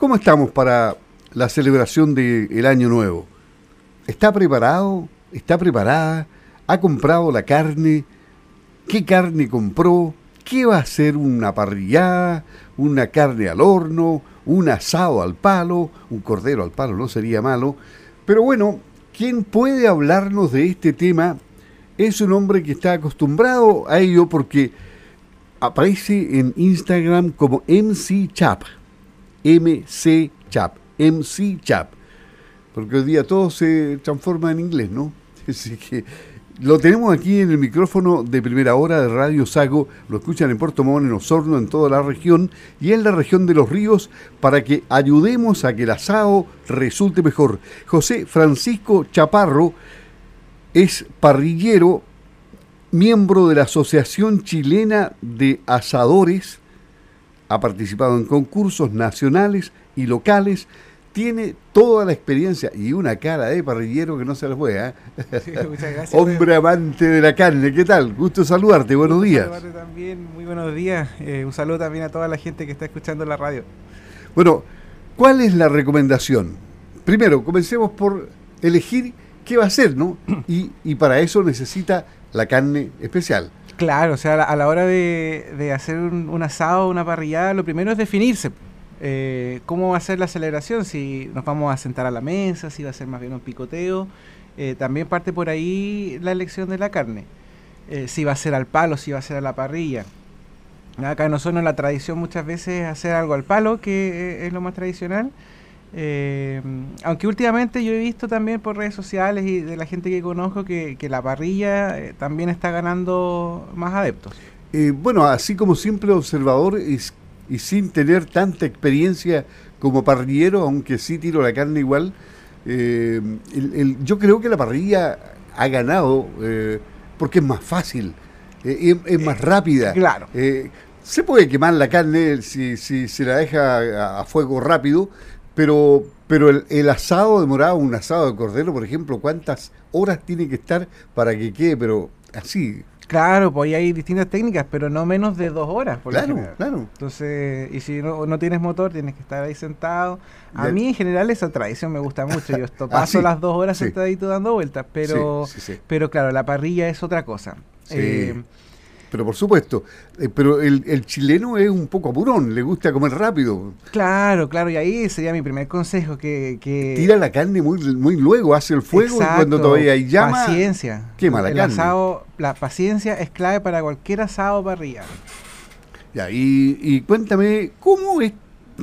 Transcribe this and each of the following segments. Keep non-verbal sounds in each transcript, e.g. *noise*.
¿Cómo estamos para la celebración del Año Nuevo? ¿Está preparado? ¿Está preparada? ¿Ha comprado la carne? ¿Qué carne compró? ¿Qué va a ser una parrillada? ¿Una carne al horno? ¿Un asado al palo? ¿Un cordero al palo? No sería malo. Pero bueno, quien puede hablarnos de este tema es un hombre que está acostumbrado a ello porque aparece en Instagram como MC Chap. MC Chap. MC Chap. Porque hoy día todo se transforma en inglés, ¿no? *laughs* Así que lo tenemos aquí en el micrófono de primera hora de Radio Sago. Lo escuchan en Puerto Montt, en Osorno, en toda la región y en la región de los ríos para que ayudemos a que el asado resulte mejor. José Francisco Chaparro es parrillero, miembro de la Asociación Chilena de Asadores, ha participado en concursos nacionales y locales, tiene toda la experiencia y una cara de parrillero que no se las *laughs* puede. Hombre amante de la carne, ¿qué tal? Gusto saludarte, buenos días. Saludarte también, muy buenos días. Eh, un saludo también a toda la gente que está escuchando la radio. Bueno, ¿cuál es la recomendación? Primero, comencemos por elegir qué va a hacer, ¿no? *clears throat* Y, y para eso necesita la carne especial. Claro, o sea, a la hora de, hacer un, asado, una parrillada, lo primero es definirse. Eh, ¿Cómo va a ser la celebración? Si nos vamos a sentar a la mesa, si va a ser más bien un picoteo. Eh, también parte por ahí la elección de la carne. Eh, si va a ser al palo, si va a ser a la parrilla. Acá en Osorno la tradición muchas veces es hacer algo al palo, que es lo más tradicional. Eh, aunque últimamente yo he visto también por redes sociales y de la gente que conozco que, la parrilla eh, también está ganando más adeptos. Eh, bueno, así como simple observador y, y, sin tener tanta experiencia como parrillero, aunque sí tiro la carne igual, yo creo que la parrilla ha ganado porque es más fácil, es, más rápida. Claro. se puede quemar la carne si, si se la deja a fuego rápido, pero, pero el, asado demorado, un asado de cordero, por ejemplo, ¿cuántas horas tiene que estar para que quede? Pero así. Claro, pues hay distintas técnicas, pero no menos de dos horas. Por claro, claro. Entonces, y si no, no, tienes motor, tienes que estar ahí sentado. A mí en general esa tradición me gusta mucho. Yo *laughs* esto, ah, paso las dos horas sentadito dando vueltas, pero, pero claro, la parrilla es otra cosa. Eh, pero por supuesto, eh, pero el, chileno es un poco apurón, le gusta comer rápido. Claro, claro, y ahí sería mi primer consejo, que... Tira la carne muy, muy luego, hace el fuego y cuando todavía hay llama... Paciencia. Quema la el carne. Asado, la paciencia es clave para cualquier asado parrilla. Ya, y, y cuéntame, ¿cómo es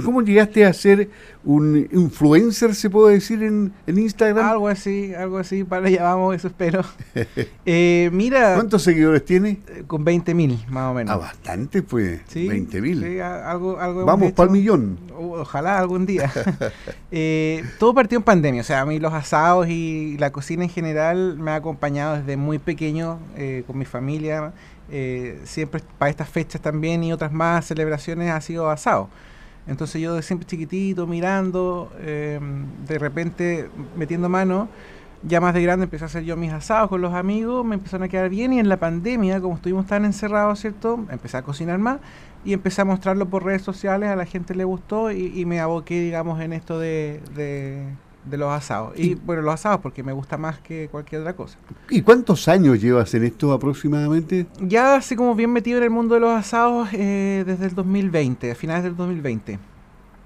¿Cómo llegaste a ser un influencer, se puede decir, en, Instagram? Algo así, algo así, para allá vamos, eso espero. *laughs* eh, mira... ¿Cuántos seguidores tiene? Eh, con 20 mil, más o menos. Ah, bastante, pues. Sí, 20 mil. Sí, algo, algo Vamos para el millón. ojalá algún día. *laughs* eh, todo partió en pandemia, o sea, a mí los asados y la cocina en general me ha acompañado desde muy pequeño eh, con mi familia. Eh, siempre para estas fechas también y otras más celebraciones ha sido asado. Entonces yo de siempre chiquitito, mirando, em, de repente metiendo mano, ya más de grande empecé a hacer yo mis asados con los amigos, me empezaron a quedar bien y en la pandemia, como estuvimos tan encerrados, ¿cierto? Empecé a cocinar más y empecé a mostrarlo por redes sociales, a la gente le gustó y, me aboqué, digamos, en esto de, los asados. Y, bueno, los asados porque me gusta más que cualquier otra cosa. ¿Y cuántos años llevas en esto aproximadamente? Ya así como bien metido en el mundo de los asados eh, desde el 2020, a finales del 2020.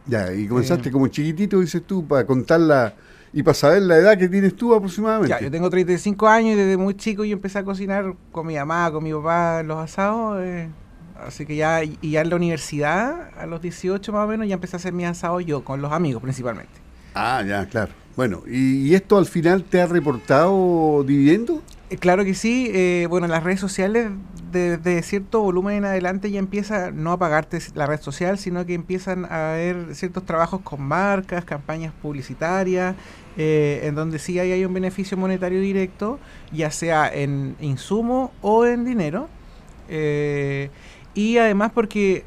Ya, y comenzaste eh. como chiquitito, dices tú, para contarla y para saber la edad que tienes tú aproximadamente. Ya, yo tengo 35 años y desde muy chico yo empecé a cocinar con mi mamá, con mi papá los asados. Eh, así que ya, y ya en la universidad, a los 18 más o menos, ya empecé a hacer mis asados yo, con los amigos principalmente. Ah, ya, claro. Bueno, ¿y, esto al final te ha reportado dividendo? Eh, claro que sí. Eh, bueno, las redes sociales, de, cierto volumen en adelante, ya empieza no a pagarte la red social, sino que empiezan a haber ciertos trabajos con marcas, campañas publicitarias, eh, en donde sí hay un beneficio monetario directo, ya sea en insumo o en dinero. y además porque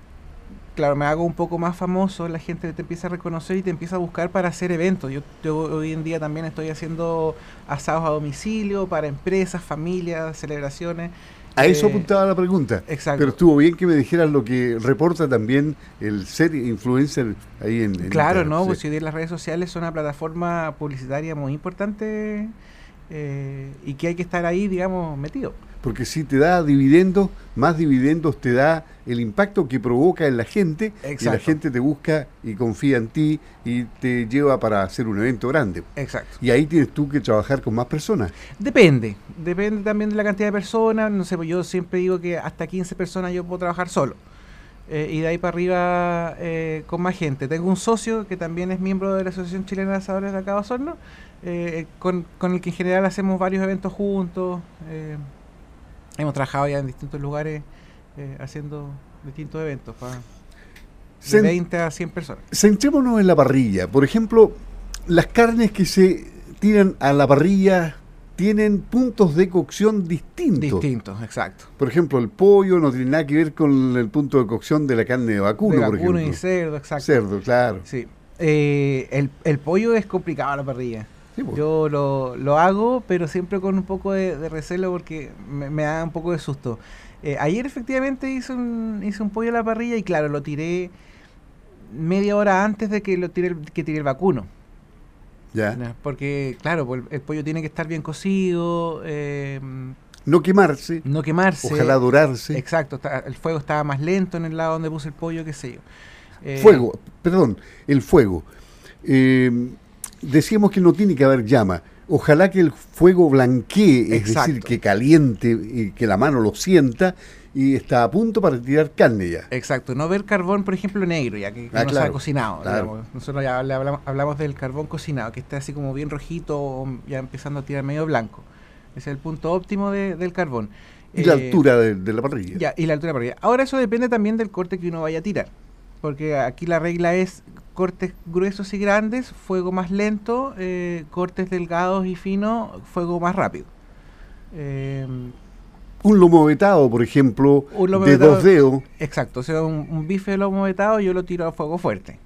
claro, me hago un poco más famoso, la gente te empieza a reconocer y te empieza a buscar para hacer eventos. Yo, hoy en día también estoy haciendo asados a domicilio para empresas, familias, celebraciones. A eso Eh, apuntaba la pregunta. exacto. Pero estuvo bien que me dijeras lo que reporta también el ser influencer ahí en, en Claro, ¿no? sí. Pues si hoy día las redes sociales son una plataforma publicitaria muy importante eh, y que hay que estar ahí, digamos, metido. Porque si te da dividendos, más dividendos te da el impacto que provoca en la gente y la Exacto. gente te busca y confía en ti y te lleva para hacer un evento grande. Exacto. Y ahí tienes tú que trabajar con más personas. Depende, depende también de la cantidad de personas. No sé, pues yo siempre digo que hasta 15 personas yo puedo trabajar solo. Eh, y de ahí para arriba eh, con más gente. Tengo un socio que también es miembro de la Asociación Chilena de Asadores de acá Osorno, eh, con, con el que en general hacemos varios eventos juntos. eh, hemos trabajado ya en distintos lugares eh, haciendo distintos eventos, pa- de Cen- 20 a 100 personas. Centrémonos en la parrilla. Por ejemplo, las carnes que se tiran a la parrilla tienen puntos de cocción distintos. Distintos, exacto. Por ejemplo, el pollo no tiene nada que ver con el punto de cocción de la carne de vacuno, de por vacuno ejemplo. y cerdo, exacto. Cerdo, claro. Sí. Eh, el, el pollo es complicado a la parrilla. Sí, pues. Yo lo, lo hago, pero siempre con un poco de, de recelo porque me, me da un poco de susto. Eh, ayer efectivamente hice un, hice un pollo a la parrilla y claro, lo tiré media hora antes de que lo tire el, que tire el vacuno. Ya. ¿no? Porque claro, pues, el, pollo tiene que estar bien cocido, eh, No quemarse, no quemarse. ojalá dorarse. Exacto, está- el fuego estaba más lento en el lado donde puse el pollo, qué sé yo. Eh, Fuego, perdón, el fuego. Eh, decíamos que no tiene que haber llama. Ojalá que el fuego blanquee, es Exacto. decir, que caliente y que la mano lo sienta y está a punto para tirar carne ya. Exacto, no ver carbón, por ejemplo, negro, ya que, que Ah, no se claro, ha cocinado. claro. Nosotros ya hablamos, hablamos del carbón cocinado, que está así como bien rojito, ya empezando a tirar medio blanco. Ese es el punto óptimo de- del carbón. Y la Eh, altura de, de la parrilla. Ya, y la altura para arriba. Ahora eso depende también del corte que uno vaya a tirar. Porque aquí la regla es cortes gruesos y grandes, fuego más lento, eh, cortes delgados y finos, fuego más rápido. Eh, Un lomo vetado, por ejemplo, Un lomo de vetado- dos dedos. Exacto, o sea, un, un bife de lomo vetado yo lo tiro a fuego fuerte.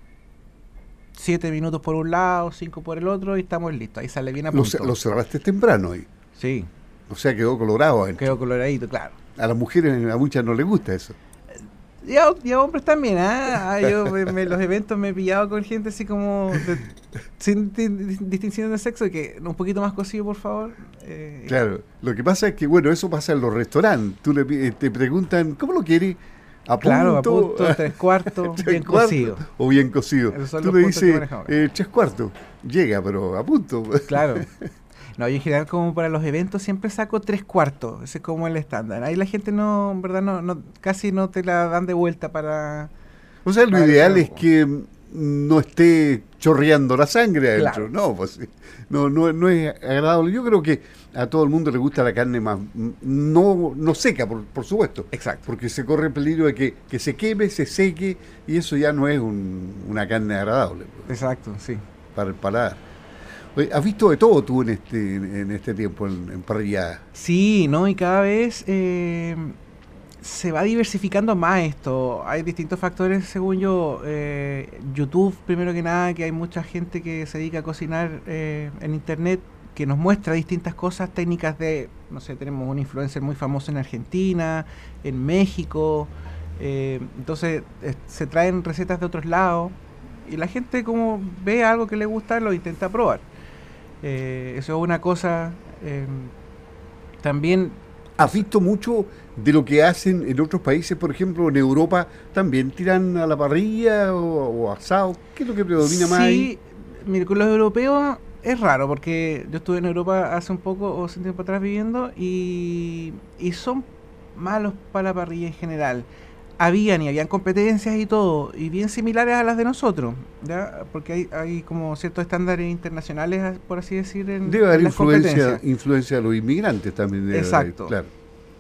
Siete minutos por un lado, cinco por el otro y estamos listos. Ahí sale bien a Lo, punto. ce- lo cerraste temprano ahí. Sí, O sea, quedó colorado. adentro. quedó coloradito, claro. A las mujeres, a muchas no les gusta eso. Y a, y a hombres también, ¿ah? Ah, Yo me- los eventos me he pillado con gente así como de- sin di- di- distinción de sexo, que un poquito más cocido, por favor. Eh, Claro, lo que pasa es que, bueno, eso pasa en los restaurantes. Tú le, eh, te preguntan, ¿cómo lo quieres? ¿A Claro, a punto? punto, tres cuartos, *laughs* ¿Tres bien cuartos cocido. O bien cocido. Tú le dices eh, tres cuartos. Llega, pero a punto. Claro. *laughs* No, yo en general como para los eventos siempre saco tres cuartos, ese es como el estándar. Ahí la gente no, en verdad, no, no, casi no te la dan de vuelta para... O sea, lo ideal es que no esté chorreando la sangre adentro. Claro. No, pues no, no, no es agradable. Yo creo que a todo el mundo le gusta la carne más, no, no seca, por, por supuesto. Exacto. Porque se corre el peligro de que, que se queme, se seque, y eso ya no es un- una carne agradable pues, Exacto, sí. para el paladar. ¿Has visto de todo tú en este, en este tiempo en, en? Sí, ¿no? Y cada vez eh, se va diversificando más esto. Hay distintos factores, según yo. Eh, YouTube, primero que nada, que hay mucha gente que se dedica a cocinar eh, en Internet, que nos muestra distintas cosas técnicas de, no sé, tenemos un influencer muy famoso en Argentina, en México. eh, entonces eh, se traen recetas de otros lados y la gente como ve algo que le gusta lo intenta probar. Eh, eso es una cosa... eh, también ¿Has visto mucho de lo que hacen en otros países? Por ejemplo, en Europa también tiran a la parrilla o, o asado. ¿Qué es lo que predomina más? Sí, mire, con los europeos es raro porque yo estuve en Europa hace un poco o hace un tiempo atrás viviendo y, y son malos para la parrilla en general. Habían y habían competencias y todo, y bien similares a las de nosotros, ¿ya? porque hay, hay como ciertos estándares internacionales, por así decir, en, Debe haber las influencia, influencia de los inmigrantes también. debe haber, Exacto. claro.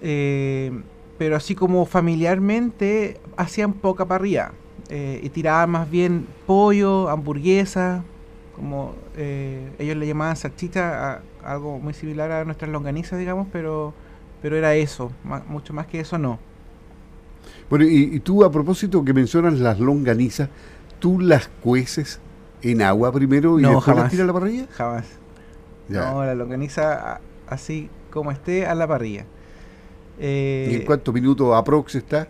Eh, pero así como familiarmente hacían poca parrilla eh, y tiraban más bien pollo, hamburguesa, como eh, ellos le llamaban salchicha, a- algo muy similar a nuestras longanizas, digamos, pero pero era eso, mucho más que eso no. Bueno, y, y tú a propósito que mencionas las longanizas, ¿tú las cueces en agua primero y No, después las tiras a la parrilla? Jamás. Ya. No, la longaniza así como esté a la parrilla. ¿Y en cuántos minutos aprox está?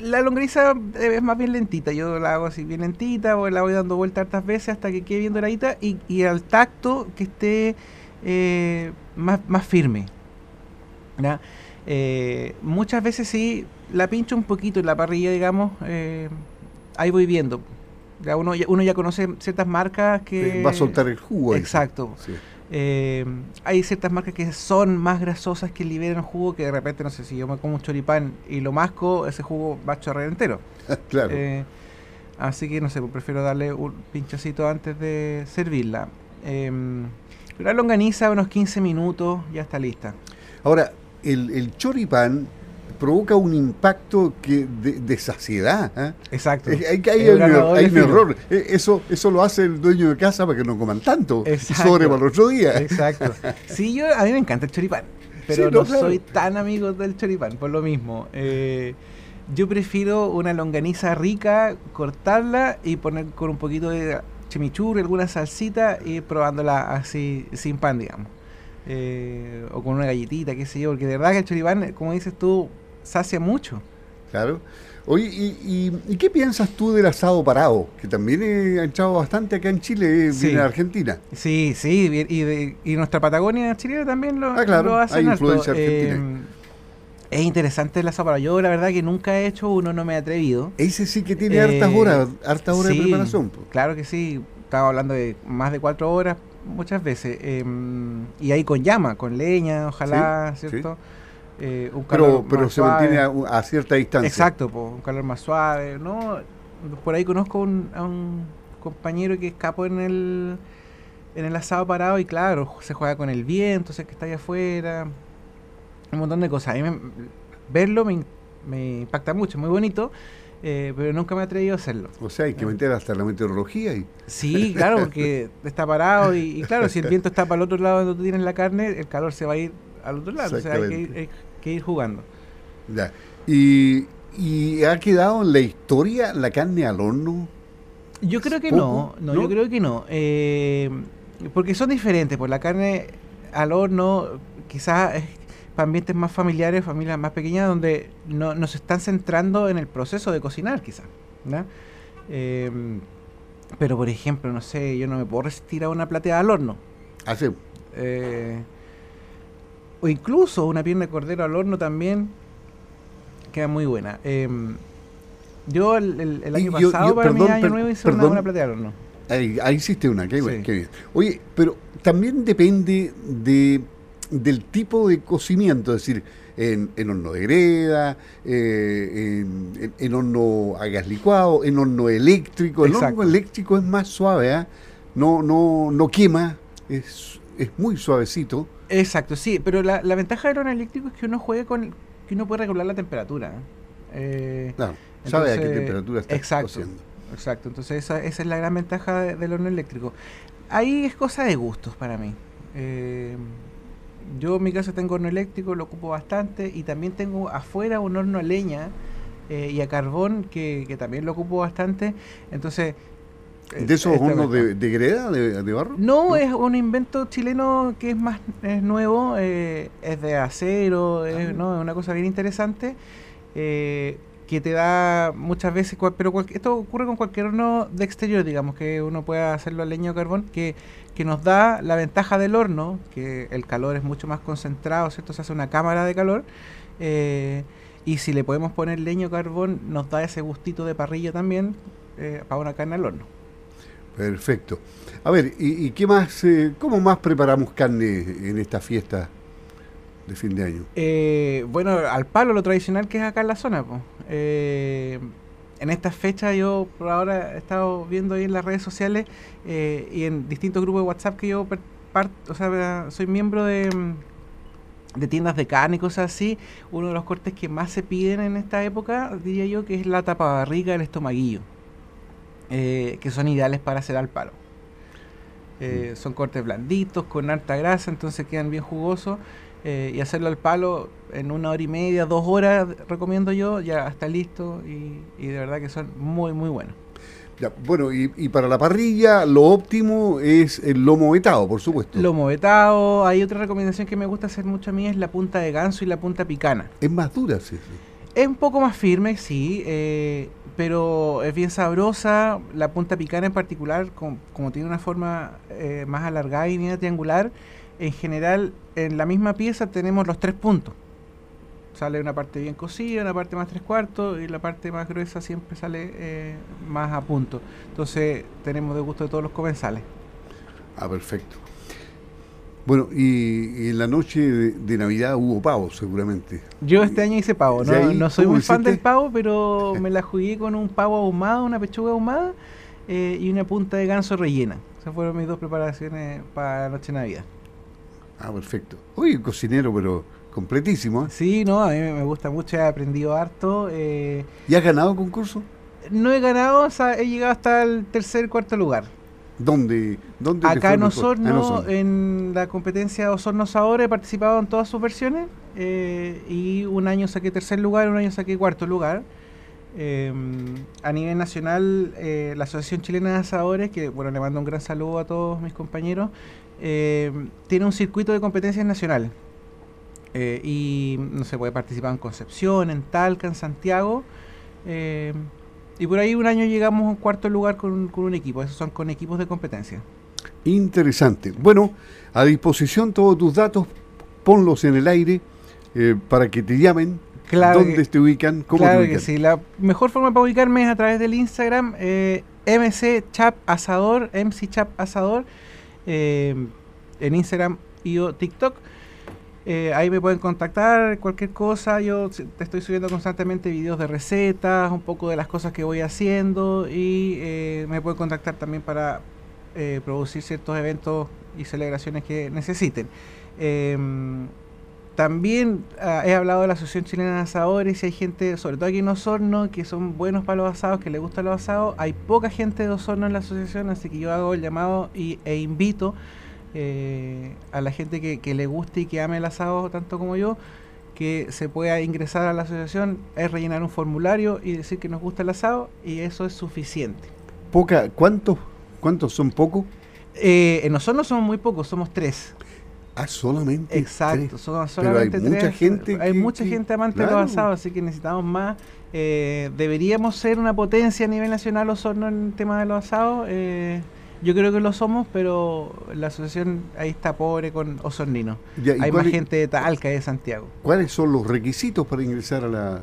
La longaniza es más bien lentita, yo la hago así bien lentita, o la voy dando vuelta hartas veces hasta que quede bien doradita y, y al tacto que esté eh, más, más firme. Eh, muchas veces sí la pincho un poquito en la parrilla, digamos, eh, ahí voy viendo. Ya uno, ya, uno ya conoce ciertas marcas que... Va a soltar el jugo. Exacto. Eh, hay ciertas marcas que son más grasosas que liberan jugo que de repente, no sé, si yo me como un choripán y lo masco, ese jugo va a chorrear entero. *laughs* claro. así que, no sé, pues prefiero darle un pinchacito antes de servirla. Pero la longaniza, unos 15 minutos, ya está lista. Ahora, el, el choripán provoca un impacto que de, saciedad. ¿eh? Exacto. Hay, hay, un, error. E, eso, eso lo hace el dueño de casa para que no coman tanto. Exacto. Sobre para el otro día. Exacto. *laughs* Sí, yo, a mí me encanta el choripán. Pero no, soy tan amigo del choripán, por lo mismo. Eh, yo prefiero una longaniza rica, cortarla y poner con un poquito de chimichurri, alguna salsita y probándola así sin pan, digamos. Eh, o con una galletita, qué sé yo, porque de verdad que el choripán, como dices tú, sacia mucho. Claro. Oye, ¿y, qué piensas tú del asado parado? Que también ha echado bastante acá en Chile, viene en Argentina. Sí, sí, y, y nuestra Patagonia chilena también lo, ah, claro, Hay influencia argentina. Eh, es interesante el asado parado. Yo la verdad que nunca he hecho uno, no me he atrevido. Ese sí que tiene hartas eh, horas, hartas horas de preparación. Claro que sí, estaba hablando de más de cuatro horas muchas veces. Em, y ahí con llama, con leña, ojalá, ¿cierto? Eh, un calor pero, se mantiene a, cierta distancia. Exacto, un calor más suave. ¿no? Por ahí conozco a un compañero que escapó en el, en el asado parado y claro, se juega con el viento, sé que está allá afuera, un montón de cosas. A mí verlo me, me impacta mucho, muy bonito. Eh, pero nunca me he atrevido a hacerlo. O sea, hay que meter hasta la meteorología. Y... Sí, claro, porque *laughs* está parado y, claro, si el viento está para el otro lado donde tú tienes la carne, el calor se va a ir al otro lado. O sea, hay que ir, que ir jugando. Ya. ¿Y, ¿Y, ha quedado en la historia la carne al horno? Yo creo que no, no, yo creo que no. Eh, porque son diferentes, pues la carne al horno quizás es ambientes más familiares, familias más pequeñas, donde no, nos están centrando en el proceso de cocinar, quizás. Eh, pero, por ejemplo, no sé, yo no me puedo resistir a una plateada al horno. Así. Ah, eh, o incluso una pierna de cordero al horno también queda muy buena. Em, yo el, año pasado, para mi año nuevo, hice una, una plateada al horno. Ahí, hiciste una, qué, bien. Oye, pero también depende de, del tipo de cocimiento, es decir, en, horno de greda, eh, en, horno a gas licuado, en horno eléctrico. El horno eléctrico es más suave, ¿eh? no, no, no quema, es, es muy suavecito. Exacto, sí, pero la, la ventaja del horno eléctrico es que uno juegue con, que uno puede regular la temperatura. Eh, claro, sabe a qué temperatura está exacto, Exacto, entonces esa, esa, es la gran ventaja del horno eléctrico. Ahí es cosa de gustos para mí. Eh, yo en mi casa tengo horno eléctrico, lo ocupo bastante y también tengo afuera un horno a leña eh, y a carbón que, que, también lo ocupo bastante. Entonces ¿De esos hornos de, de, greda, de, barro? No, es un invento chileno que es más es nuevo, eh, es de acero, es, ¿no? es una cosa bien interesante, eh, que te da muchas veces, pero esto ocurre con cualquier horno de exterior, digamos, que uno pueda hacerlo a leña o carbón, que, que nos da la ventaja del horno, que el calor es mucho más concentrado, ¿cierto? Se hace una cámara de calor. Eh, y si le podemos poner leño o carbón, nos da ese gustito de parrilla también para una carne al horno. Perfecto. A ver, ¿y, qué más, eh, cómo más preparamos carne en esta fiesta de fin de año? Eh, bueno, al palo, lo tradicional que es acá en la zona. Eh, en esta fecha yo por ahora he estado viendo ahí en las redes sociales y en distintos grupos de WhatsApp que yo o sea, soy miembro de, de tiendas de carne y cosas así. Uno de los cortes que más se piden en esta época, diría yo, que es la tapabarriga del estomaguillo. Eh, que son ideales para hacer al palo. Eh, mm. Son cortes blanditos, con alta grasa, entonces quedan bien jugosos. Eh, y hacerlo al palo en una hora y media, dos horas, recomiendo yo, ya está listo y, de verdad que son muy, muy buenos. Ya, bueno, y, y para la parrilla lo óptimo es el lomo vetado, por supuesto. Lomo vetado. Hay otra recomendación que me gusta hacer mucho a mí es la punta de ganso y la punta picana. Es más dura, sí. sí. Es un poco más firme, sí, eh, pero es bien sabrosa. La punta picana en particular, com- como tiene una forma eh, más alargada y bien triangular, en general en la misma pieza tenemos los tres puntos. Sale una parte bien cocida, una parte más tres cuartos y la parte más gruesa siempre sale eh, más a punto. Entonces tenemos de gusto de todos los comensales. Ah, perfecto. Bueno, y, y en la noche de, de Navidad hubo pavo, seguramente. Yo este año hice pavo, ¿Y no, ahí no soy muy fan del pavo, pero *laughs* me la jugué con un pavo ahumado, una pechuga ahumada eh, y una punta de ganso rellena. Esas fueron mis dos preparaciones para la noche de Navidad. Ah, perfecto. Oye, cocinero, pero completísimo. ¿eh? Sí, no, a mí me gusta mucho, he aprendido harto. eh, ¿Y has ganado concurso? no he ganado, o sea, he llegado hasta el tercer, cuarto lugar. ¿Dónde? dónde Acá en? Ah, Osorno, en Osorno. en la competencia Osorno Sabor, he participado en todas sus versiones eh, y un año saqué tercer lugar, un año saqué cuarto lugar. Eh, a nivel nacional, eh, la Asociación Chilena de Asadores, que bueno, le mando un gran saludo a todos mis compañeros, eh, tiene un circuito de competencias nacionales. Eh, y no se puede participar en Concepción, en Talca, en Santiago. eh, y por ahí un año llegamos a un cuarto lugar con, con un equipo. Esos son con equipos de competencia. Interesante. Bueno, a disposición todos tus datos, ponlos en el aire eh, para que te llamen. Claro ¿Dónde que- te ubican? ¿Cómo claro te que ubican? sí. La mejor forma para ubicarme es a través del Instagram eh, MC Chap Asador, MC Chap Asador, en Instagram y o TikTok. Eh, ahí me pueden contactar, cualquier cosa. Yo te estoy subiendo constantemente videos de recetas, un poco de las cosas que voy haciendo y eh, me pueden contactar también para eh, producir ciertos eventos y celebraciones que necesiten. También ah, he hablado de la Asociación Chilena de Asadores y hay gente, sobre todo aquí en Osorno, que son buenos para los asados, que les gustan los asados. Hay poca gente de Osorno en la asociación, así que yo hago el llamado y, e invito eh, a la gente que, que le guste y que ame el asado tanto como yo, que se pueda ingresar a la asociación, es rellenar un formulario y decir que nos gusta el asado y eso es suficiente. Poca, ¿cuántos, ¿Cuántos son pocos? Eh, en Osorno somos muy pocos, somos tres. Ah, solamente. Exacto, tres. son Pero hay mucha gente Hay que- mucha que- gente amante claro. de los asados, así que necesitamos más. Eh, deberíamos ser una potencia a nivel nacional Osorno en el tema de los asados. eh, yo creo que lo somos, pero la asociación ahí está pobre con Osornino. Ya, ¿y Hay más gente de Talca y de Santiago. ¿Cuáles son los requisitos para ingresar a la...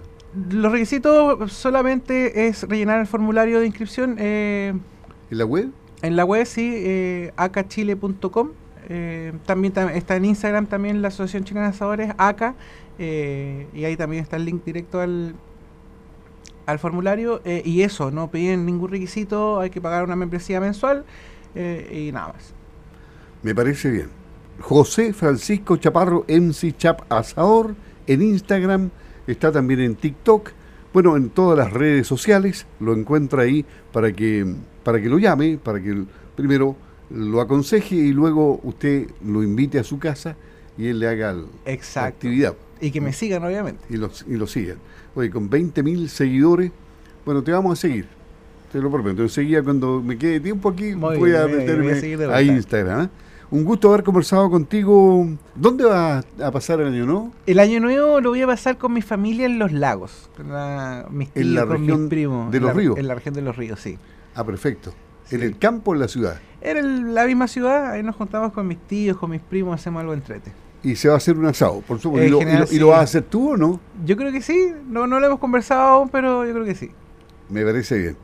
Los requisitos solamente es rellenar el formulario de inscripción eh, en la web? en la web, sí, eh, acachile.com. eh, también tam- está en Instagram también la Asociación Chilena de Asadores, ACA, eh, y ahí también está el link directo al, al formulario. eh, y eso, no piden ningún requisito, hay que pagar una membresía mensual y nada más. Me parece bien. José Francisco Chaparro, MC Chap Asador, en Instagram, está también en TikTok, bueno, en todas las redes sociales, lo encuentra ahí para que, para que lo llame, para que primero lo aconseje y luego usted lo invite a su casa y él le haga el- la actividad Y que me sigan, obviamente. y lo, y lo sigan. Oye, con 20.000 seguidores, bueno, te vamos a seguir. Te lo prometo. Enseguida, cuando me quede tiempo aquí, Muy voy bien, a meterme voy a. Instagram. ¿eh? Un gusto haber conversado contigo. ¿Dónde vas a pasar el año nuevo? El año nuevo lo voy a pasar con mi familia en los lagos, con la- mis tíos, En la con región mis primos. de en los la- ríos. En la región de los ríos, sí. Ah, perfecto. ¿En el campo o en la ciudad? Era el- la misma ciudad, ahí nos juntamos con mis tíos, con mis primos, hacemos algo entrete. Y se va a hacer un asado, por supuesto. En ¿Y, lo, y general, y lo vas a hacer tú o no? Yo creo que sí, no, no lo hemos conversado aún, pero yo creo que sí. Me parece bien.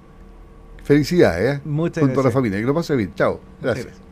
Felicidades, ¿eh? Muchas Junto a la gracias. familia. Que lo pase bien. Chao. Gracias. gracias.